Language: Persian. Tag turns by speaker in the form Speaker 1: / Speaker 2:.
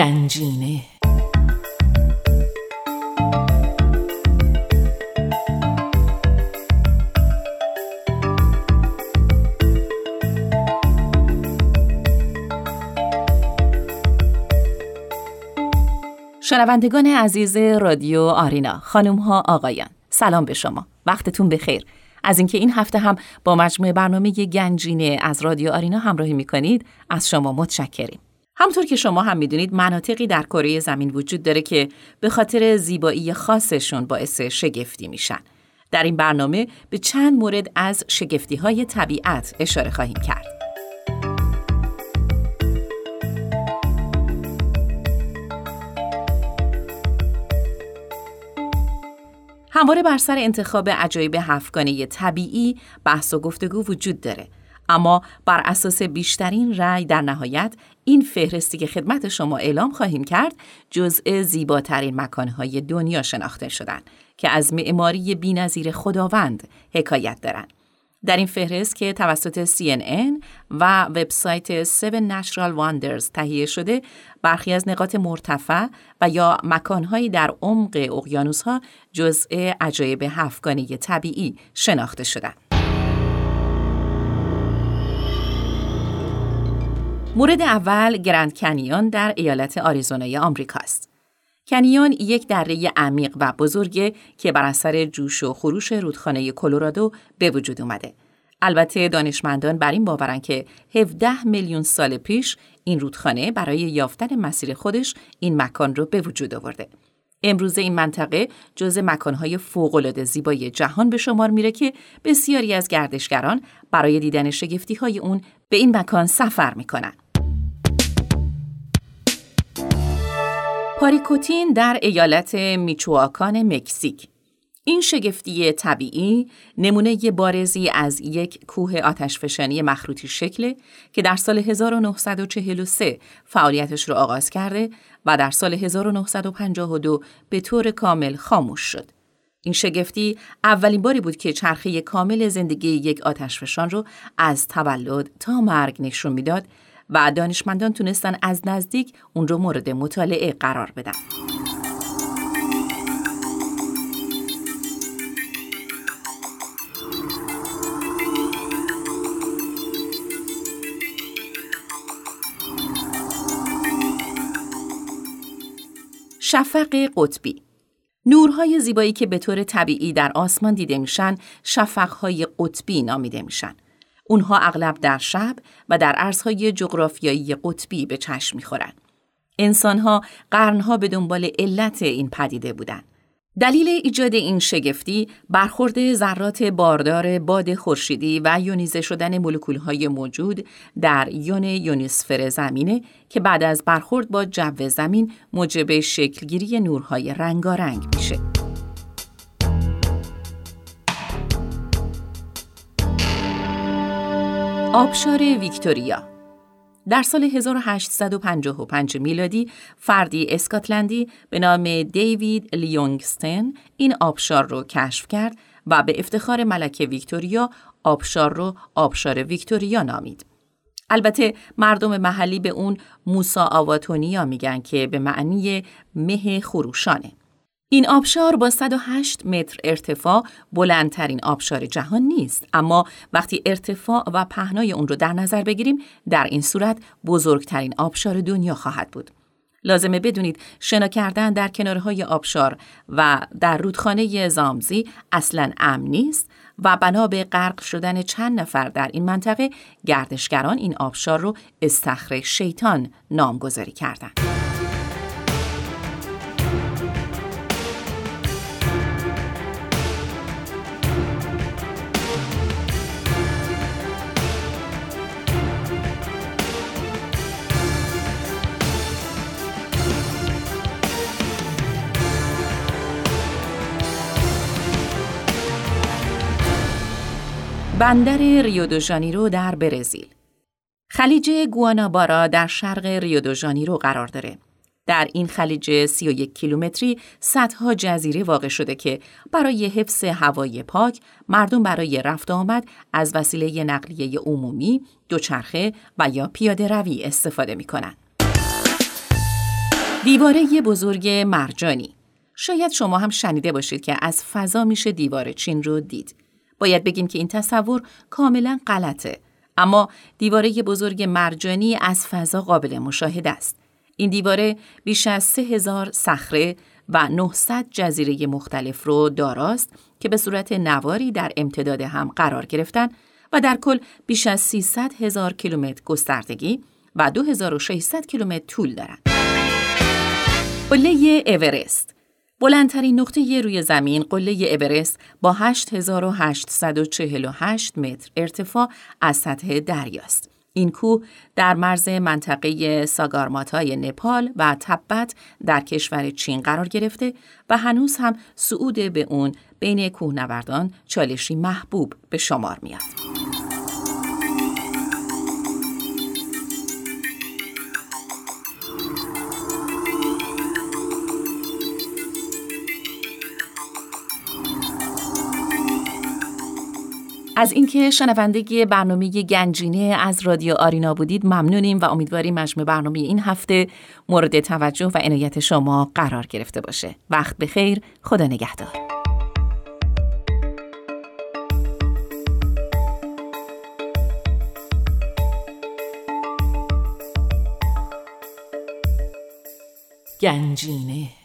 Speaker 1: گنجینه. شنوندگان عزیز رادیو آرینا خانم ها آقایان سلام به شما. وقتتون بخیر. از اینکه این هفته هم با مجموعه برنامه گنجینه از رادیو آرینا همراهی می‌کنید از شما متشکریم. همطور که شما هم می‌دونید مناطقی در کره زمین وجود داره که به خاطر زیبایی خاصشون باعث شگفتی میشن. در این برنامه به چند مورد از شگفتی های طبیعت اشاره خواهیم کرد. همواره بر سر انتخاب عجایب هفتگانه طبیعی بحث و گفتگو وجود داره. اما بر اساس بیشترین رأی در نهایت این فهرستی که خدمت شما اعلام خواهیم کرد جزء زیباترین مکانهای دنیا شناخته شدن که از معماری بینظیر خداوند حکایت دارند. در این فهرست که توسط CNN و وبسایت 7 Natural Wonders تهیه شده برخی از نقاط مرتفع و یا مکانهایی در عمق اقیانوسها جزء عجایب هفتگانه طبیعی شناخته شدند. مورد اول گرند کنیون در ایالت آریزونای آمریکاست. کنیون یک دره عمیق و بزرگه که بر اثر جوش و خروش رودخانه کلرادو به وجود اومده. البته دانشمندان بر این باورن که 17 میلیون سال پیش این رودخانه برای یافتن مسیر خودش این مکان رو به وجود آورده. امروزه این منطقه جز مکانهای فوق‌العاده زیبای جهان به شمار میره که بسیاری از گردشگران برای دیدن شگفتی های اون به این مکان سفر می‌کنن. پاریکوتین در ایالت میچواکان مکزیک این شگفتی طبیعی نمونه بارزی از یک کوه آتشفشانی مخروطی شکله که در سال 1943 فعالیتش رو آغاز کرده و در سال 1952 به طور کامل خاموش شد. این شگفتی اولین باری بود که چرخه کامل زندگی یک آتشفشان رو از تولد تا مرگ نشون می‌داد و دانشمندان تونستن از نزدیک اون رو مورد مطالعه قرار بدن. شفق قطبی نورهای زیبایی که به طور طبیعی در آسمان دیده میشن شفقهای قطبی نامیده میشن. اونها اغلب در شب و در ارزهای جغرافیایی قطبی به چشم می‌خورن. انسانها قرنها به دنبال علت این پدیده بودند. دلیل ایجاد این شگفتی برخورد ذرات باردار باد خورشیدی و یونیزه شدن مولکولهای موجود در یون یونیسفر زمینه که بعد از برخورد با جو زمین موجب شکلگیری نورهای رنگارنگ میشه. آبشار ویکتوریا در سال 1855 میلادی فردی اسکاتلندی به نام دیوید لیونگستن این آبشار رو کشف کرد و به افتخار ملکه ویکتوریا آبشار رو آبشار ویکتوریا نامید. البته مردم محلی به اون موسا آواتونیا میگن که به معنی مه خروشانه. این آبشار با 108 متر ارتفاع بلندترین آبشار جهان نیست اما وقتی ارتفاع و پهنای اون رو در نظر بگیریم در این صورت بزرگترین آبشار دنیا خواهد بود لازمه بدونید شنا کردن در کنارهای آبشار و در رودخانه زامزی اصلا امن نیست و بنا به غرق شدن چند نفر در این منطقه گردشگران این آبشار رو استخر شیطان نامگذاری کردند. بندر ریو دو ژانیرو در برزیل خلیج گوانابارا در شرق ریو دو ژانیرو قرار داره. در این خلیج 31 کیلومتری صدها جزیره واقع شده که برای حفظ هوای پاک مردم برای رفت آمد از وسیله نقلیه عمومی، دوچرخه و یا پیاده روی استفاده می کنند. دیواره بزرگ مرجانی شاید شما هم شنیده باشید که از فضا میشه دیوار چین رو دید. باید بگیم که این تصور کاملا غلطه. اما دیواره بزرگ مرجانی از فضا قابل مشاهده است. این دیواره بیش از 3000 صخره و 900 جزیره مختلف رو داراست که به صورت نواری در امتداد هم قرار گرفتن و در کل بیش از 300 هزار کیلومتر گستردگی و 2600 کیلومتر طول دارند. قله اورست بلندترین نقطه روی زمین قله اورست با 8848 متر ارتفاع از سطح دریاست. این کوه در مرز منطقه ساگارماتای نپال و تبت در کشور چین قرار گرفته و هنوز هم صعود به اون بین کوهنوردان چالشی محبوب به شمار میاد. از اینکه شنونده برنامه گنجینه از رادیو آرینا بودید ممنونیم و امیدواریم مجموع برنامه این هفته مورد توجه و عنایت شما قرار گرفته باشه. وقت بخیر، خدا نگهدار. گنجینه